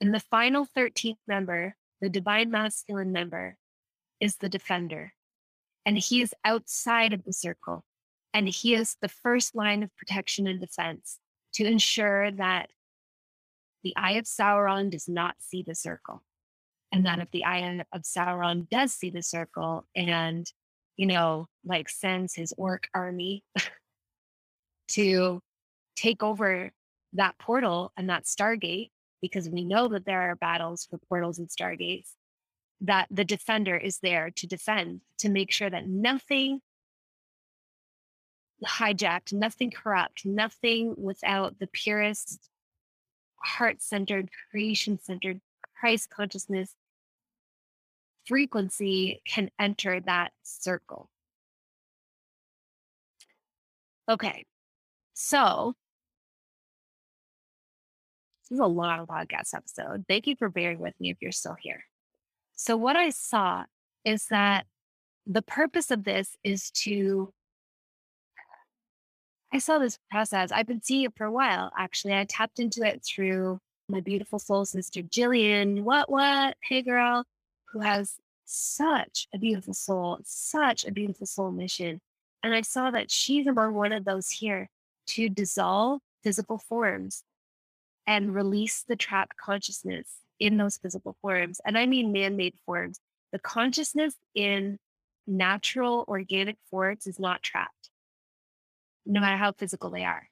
And the final 13th member, the divine masculine member, is the defender. And he is outside of the circle. And he is the first line of protection and defense to ensure that the eye of Sauron does not see the circle. And that if the eye of Sauron does see the circle and, you know, like sends his orc army [LAUGHS] to take over that portal and that stargate, because we know that there are battles for portals and stargates, that the defender is there to defend, to make sure that nothing hijacked, nothing corrupt, nothing without the purest, heart centered, creation centered, Christ consciousness frequency can enter that circle. Okay, so this is a long podcast episode. Thank you for bearing with me if you're still here. So, what I saw is that the purpose of this is to I saw this process. I've been seeing it for a while, actually. I tapped into it through my beautiful soul sister, Jillian. What, what? Hey, girl, who has such a beautiful soul, such a beautiful soul mission. And I saw that she's among one of those here to dissolve physical forms and release the trapped consciousness in those physical forms. And I mean man made forms. The consciousness in natural organic forms is not trapped, no matter how physical they are.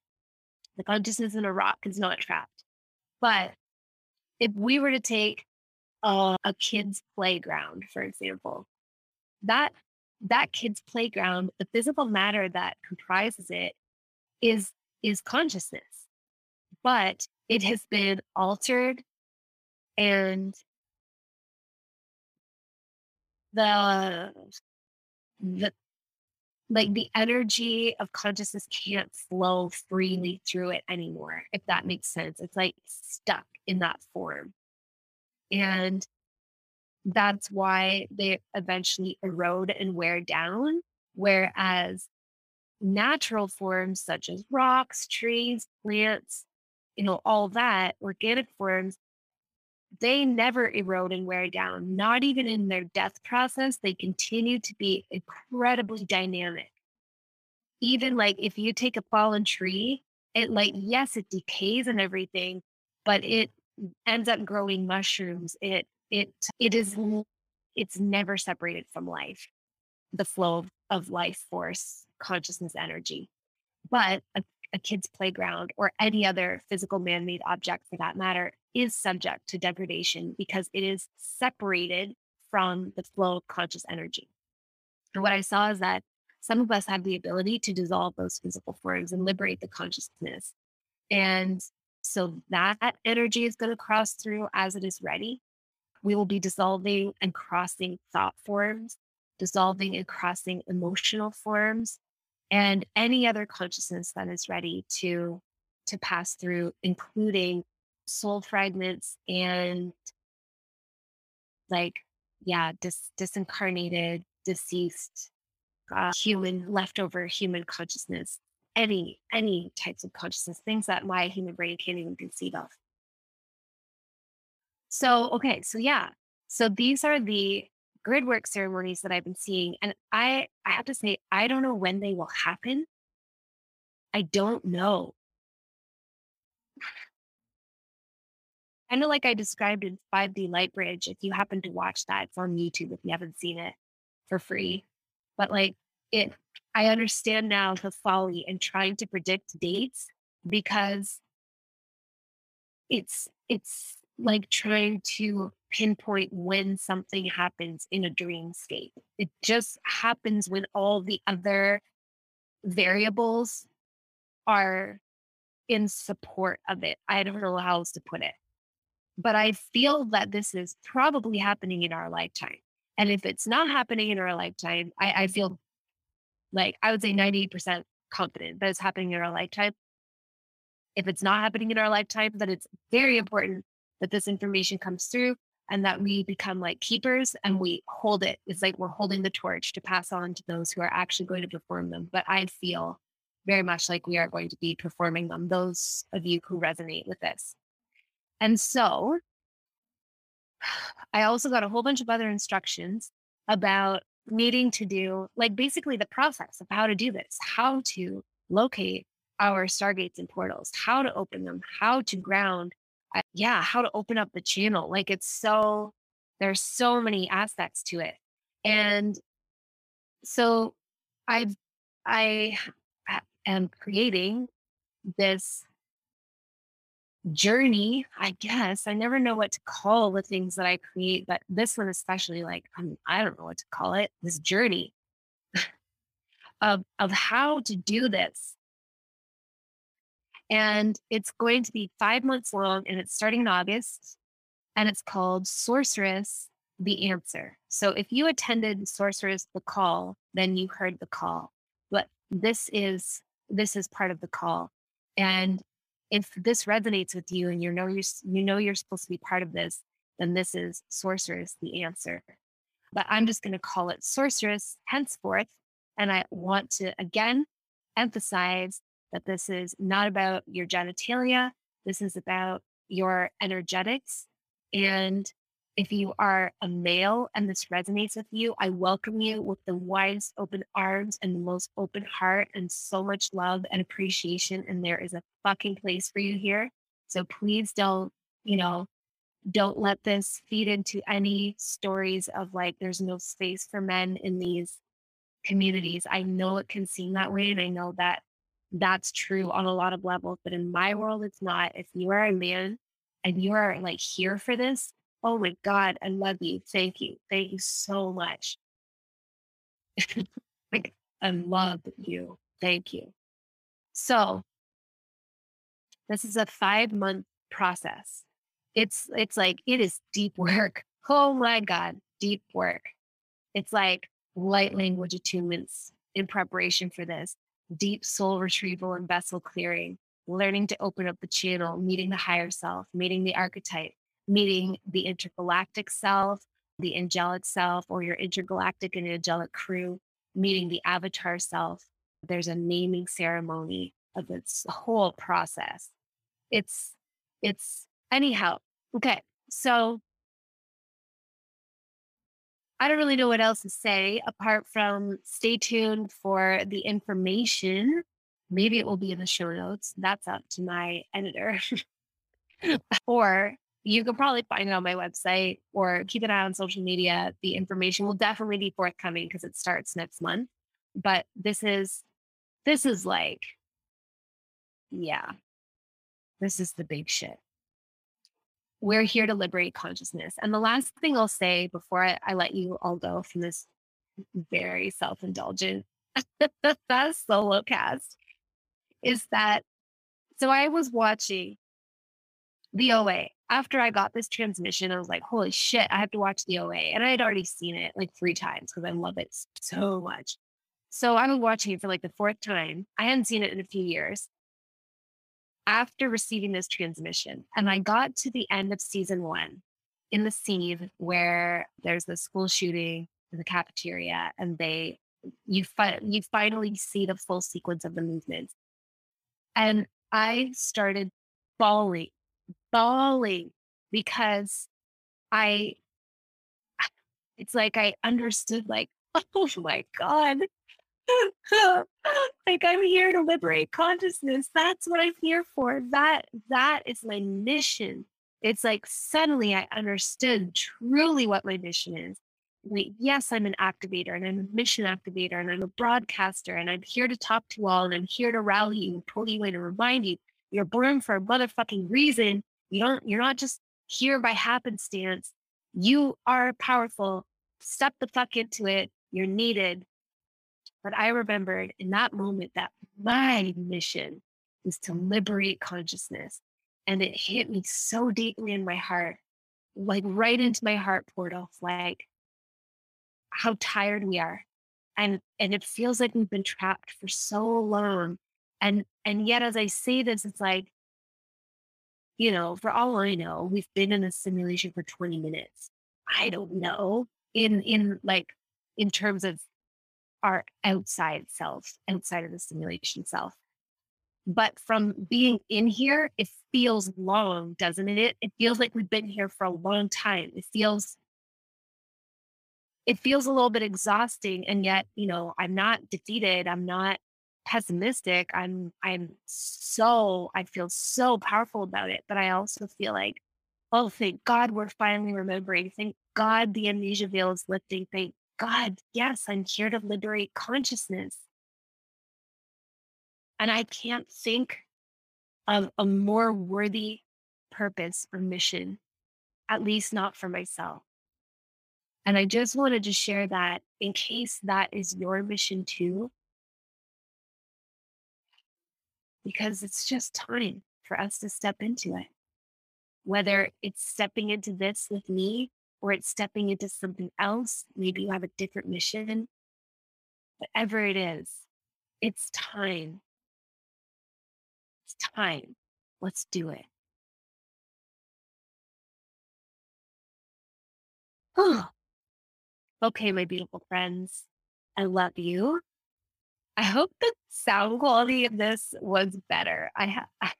The consciousness in a rock is not trapped. But if we were to take a, a kid's playground, for example, that that kid's playground, the physical matter that comprises it is is consciousness. But it has been altered and the the like the energy of consciousness can't flow freely through it anymore if that makes sense it's like stuck in that form and that's why they eventually erode and wear down whereas natural forms such as rocks trees plants you know all that organic forms they never erode and wear down, not even in their death process. They continue to be incredibly dynamic. Even like if you take a fallen tree, it like, yes, it decays and everything, but it ends up growing mushrooms. It, it, it is, it's never separated from life, the flow of of life force, consciousness, energy. But a, a kid's playground or any other physical man made object for that matter is subject to degradation because it is separated from the flow of conscious energy. And what I saw is that some of us have the ability to dissolve those physical forms and liberate the consciousness. And so that energy is going to cross through as it is ready. We will be dissolving and crossing thought forms, dissolving and crossing emotional forms, and any other consciousness that is ready to to pass through, including soul fragments and like yeah dis- disincarnated deceased uh, human leftover human consciousness any any types of consciousness things that my human brain can't even conceive of. So okay so yeah so these are the grid work ceremonies that i've been seeing and i i have to say i don't know when they will happen i don't know kind of like I described in 5D Lightbridge. If you happen to watch that, it's on YouTube if you haven't seen it for free. But like it, I understand now the folly in trying to predict dates because it's it's like trying to pinpoint when something happens in a dreamscape. It just happens when all the other variables are in support of it. I don't know how else to put it but I feel that this is probably happening in our lifetime. And if it's not happening in our lifetime, I, I feel like I would say 98% confident that it's happening in our lifetime. If it's not happening in our lifetime, then it's very important that this information comes through and that we become like keepers and we hold it. It's like we're holding the torch to pass on to those who are actually going to perform them. But I feel very much like we are going to be performing them, those of you who resonate with this. And so [SIGHS] I also got a whole bunch of other instructions about needing to do, like, basically the process of how to do this, how to locate our stargates and portals, how to open them, how to ground, yeah, how to open up the channel. Like, it's so, there's so many aspects to it. And so I've, I am creating this journey, I guess. I never know what to call the things that I create, but this one especially, like I'm, I don't know what to call it. This journey [LAUGHS] of of how to do this, and it's going to be five months long, and it's starting in August, and it's called Sorceress: The Answer. So if you attended Sorceress the Call, then you heard the call, but this is this is part of the call, and if this resonates with you and you know you're you know you're supposed to be part of this, then this is sorceress the answer. but I'm just going to call it sorceress henceforth. And I want to again emphasize that this is not about your genitalia. This is about your energetics. And if you are a male and this resonates with you, I welcome you with the widest open arms and the most open heart and so much love and appreciation. And there is a fucking place for you here. So please don't, you know, don't let this feed into any stories of like there's no space for men in these communities. I know it can seem that way. And I know that that's true on a lot of levels, but in my world, it's not. If you are a man and you are like here for this, oh my God, I love you. Thank you. Thank you so much. [LAUGHS] like, I love you. Thank you. So, this is a five month process. It's it's like it is deep [LAUGHS] work. Oh my God, deep work. It's like light language attunements in preparation for this, deep soul retrieval and vessel clearing, learning to open up the channel, meeting the higher self, meeting the archetype, meeting the intergalactic self, the angelic self, or your intergalactic and angelic crew, meeting the avatar self. There's a naming ceremony of this whole process. It's, it's, anyhow. Okay. So I don't really know what else to say apart from stay tuned for the information. Maybe it will be in the show notes. That's up to my editor. [LAUGHS] or you can probably find it on my website or keep an eye on social media. The information will definitely be forthcoming because it starts next month. But this is this is like yeah. This is the big shit we're here to liberate consciousness. And the last thing I'll say before I, I let you all go from this very self indulgent [LAUGHS] solo cast is that so I was watching the OA after I got this transmission. I was like, holy shit, I have to watch the OA. And I had already seen it like three times because I love it so much. So I was watching it for like the fourth time. I hadn't seen it in a few years after receiving this transmission, and I got to the end of season one in the scene where there's the school shooting in the cafeteria, and they you fi- you finally see the full sequence of the movement, and I started bawling, bawling because I [SIGHS] it's like I understood like [LAUGHS] oh my god [LAUGHS] like I'm here to liberate consciousness. That's what I'm here for. That that is my mission. It's like suddenly I understood truly what my mission is. Like, yes, I'm an activator and I'm a mission activator and I'm a broadcaster and I'm here to talk to you all and I'm here to rally you, and pull you in and remind you you're born for a motherfucking reason. You don't, you're not just here by happenstance. You are powerful. Step the fuck into it. You're needed. But I remembered in that moment that my mission is to liberate consciousness. And it hit me so deeply in my heart, like right into my heart portal, like how tired we are. And and it feels like we've been trapped for so long. And and yet as I say this, it's like, you know, for all I know, we've been in a simulation for 20 minutes. I don't know. In in like in terms of our outside self, outside of the simulation self. But from being in here, it feels long, doesn't it? It feels like we've been here for a long time. It feels it feels a little bit exhausting and yet, you know, I'm not defeated. I'm not pessimistic. I'm I'm so I feel so powerful about it, but I also feel like oh, thank God we're finally remembering. Thank God the amnesia veil is lifting. Thank God, yes, I'm here to liberate consciousness. And I can't think of a more worthy purpose or mission, at least not for myself. And I just wanted to share that in case that is your mission too, because it's just time for us to step into it. Whether it's stepping into this with me or it's stepping into something else. Maybe you have a different mission. Whatever it is, it's time. It's time. Let's do it. Oh, [GASPS] Okay, my beautiful friends, I love you. I hope the sound quality of this was better. I ha-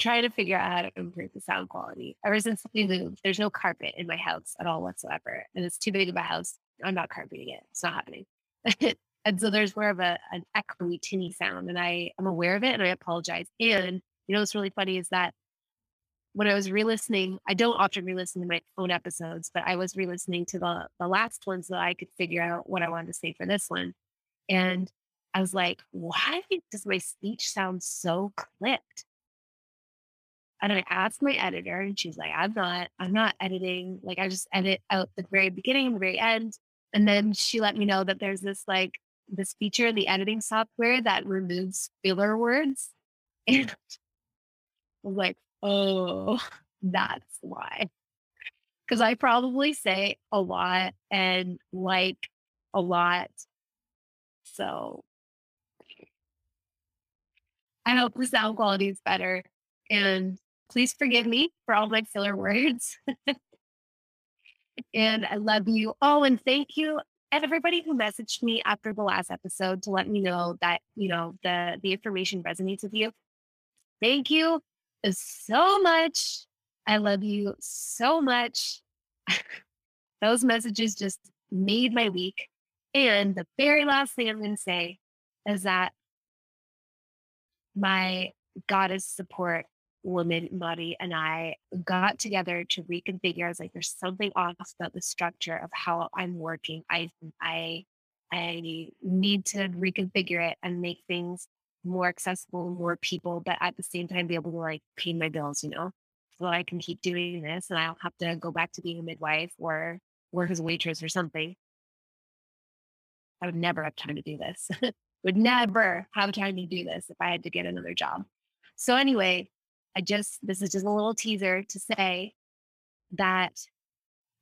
Trying to figure out how to improve the sound quality. Ever since we moved, there's no carpet in my house at all whatsoever. And it's too big of a house. I'm not carpeting it. It's not happening. [LAUGHS] and so there's more of a an echoey, tinny sound. And I am aware of it and I apologize. And you know what's really funny is that when I was re-listening, I don't often re-listen to my own episodes, but I was re-listening to the the last one so I could figure out what I wanted to say for this one. And I was like, why does my speech sound so clipped? And I asked my editor, and she's like, I'm not, I'm not editing. Like, I just edit out the very beginning and the very end. And then she let me know that there's this like this feature in the editing software that removes filler words. [LAUGHS] And I was like, oh, that's why. Because I probably say a lot and like a lot. So I hope the sound quality is better. And Please forgive me for all my filler [LAUGHS] words. and I love you. Oh, and thank you everybody who messaged me after the last episode to let me know that, you know, the the information resonates with you. Thank you so much. I love you so much. [LAUGHS] Those messages just made my week. And the very last thing I'm going to say is that my goddess support woman, Mari, and I got together to reconfigure. I was like, there's something off about the structure of how I'm working. I I I need to reconfigure it and make things more accessible, more people, but at the same time be able to like pay my bills, you know, so I can keep doing this and I don't have to go back to being a midwife or work as a waitress or something. I would never have time to do this. [LAUGHS] would never have time to do this if I had to get another job. So anyway, I just, this is just a little teaser to say that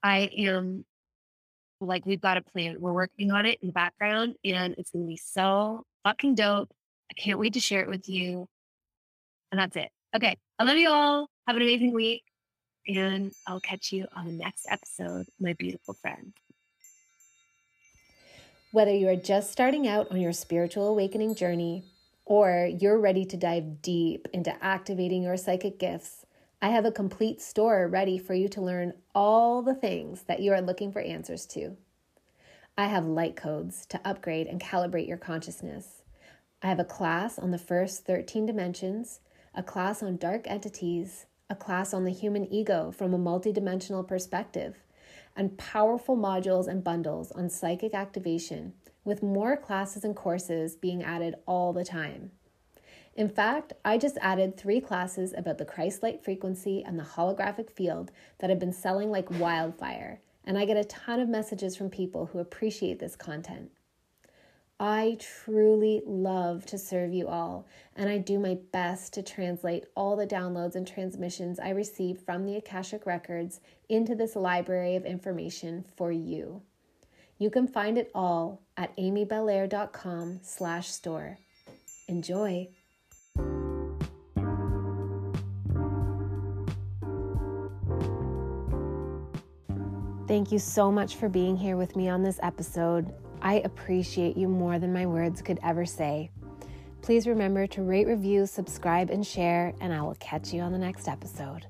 I am like, we've got a plan. We're working on it in the background and it's going to be so fucking dope. I can't wait to share it with you. And that's it. Okay. I love you all. Have an amazing week. And I'll catch you on the next episode, my beautiful friend. Whether you are just starting out on your spiritual awakening journey or you're ready to dive deep into activating your psychic gifts, I have a complete store ready for you to learn all the things that you are looking for answers to. I have light codes to upgrade and calibrate your consciousness. I have a class on the first 13 dimensions, a class on dark entities, a class on the human ego from a multidimensional perspective, and powerful modules and bundles on psychic activation with more classes and courses being added all the time. In fact, I just added three classes about the Christ light frequency and the holographic field that have been selling like wildfire, and I get a ton of messages from people who appreciate this content. I truly love to serve you all, and I do my best to translate all the downloads and transmissions I receive from the Akashic Records into this library of information for you. You can find it all at amybelair.com slash store. Enjoy! Thank you so much for being here with me on this episode. I appreciate you more than my words could ever say. Please remember to rate, review, subscribe, and share, and I will catch you on the next episode.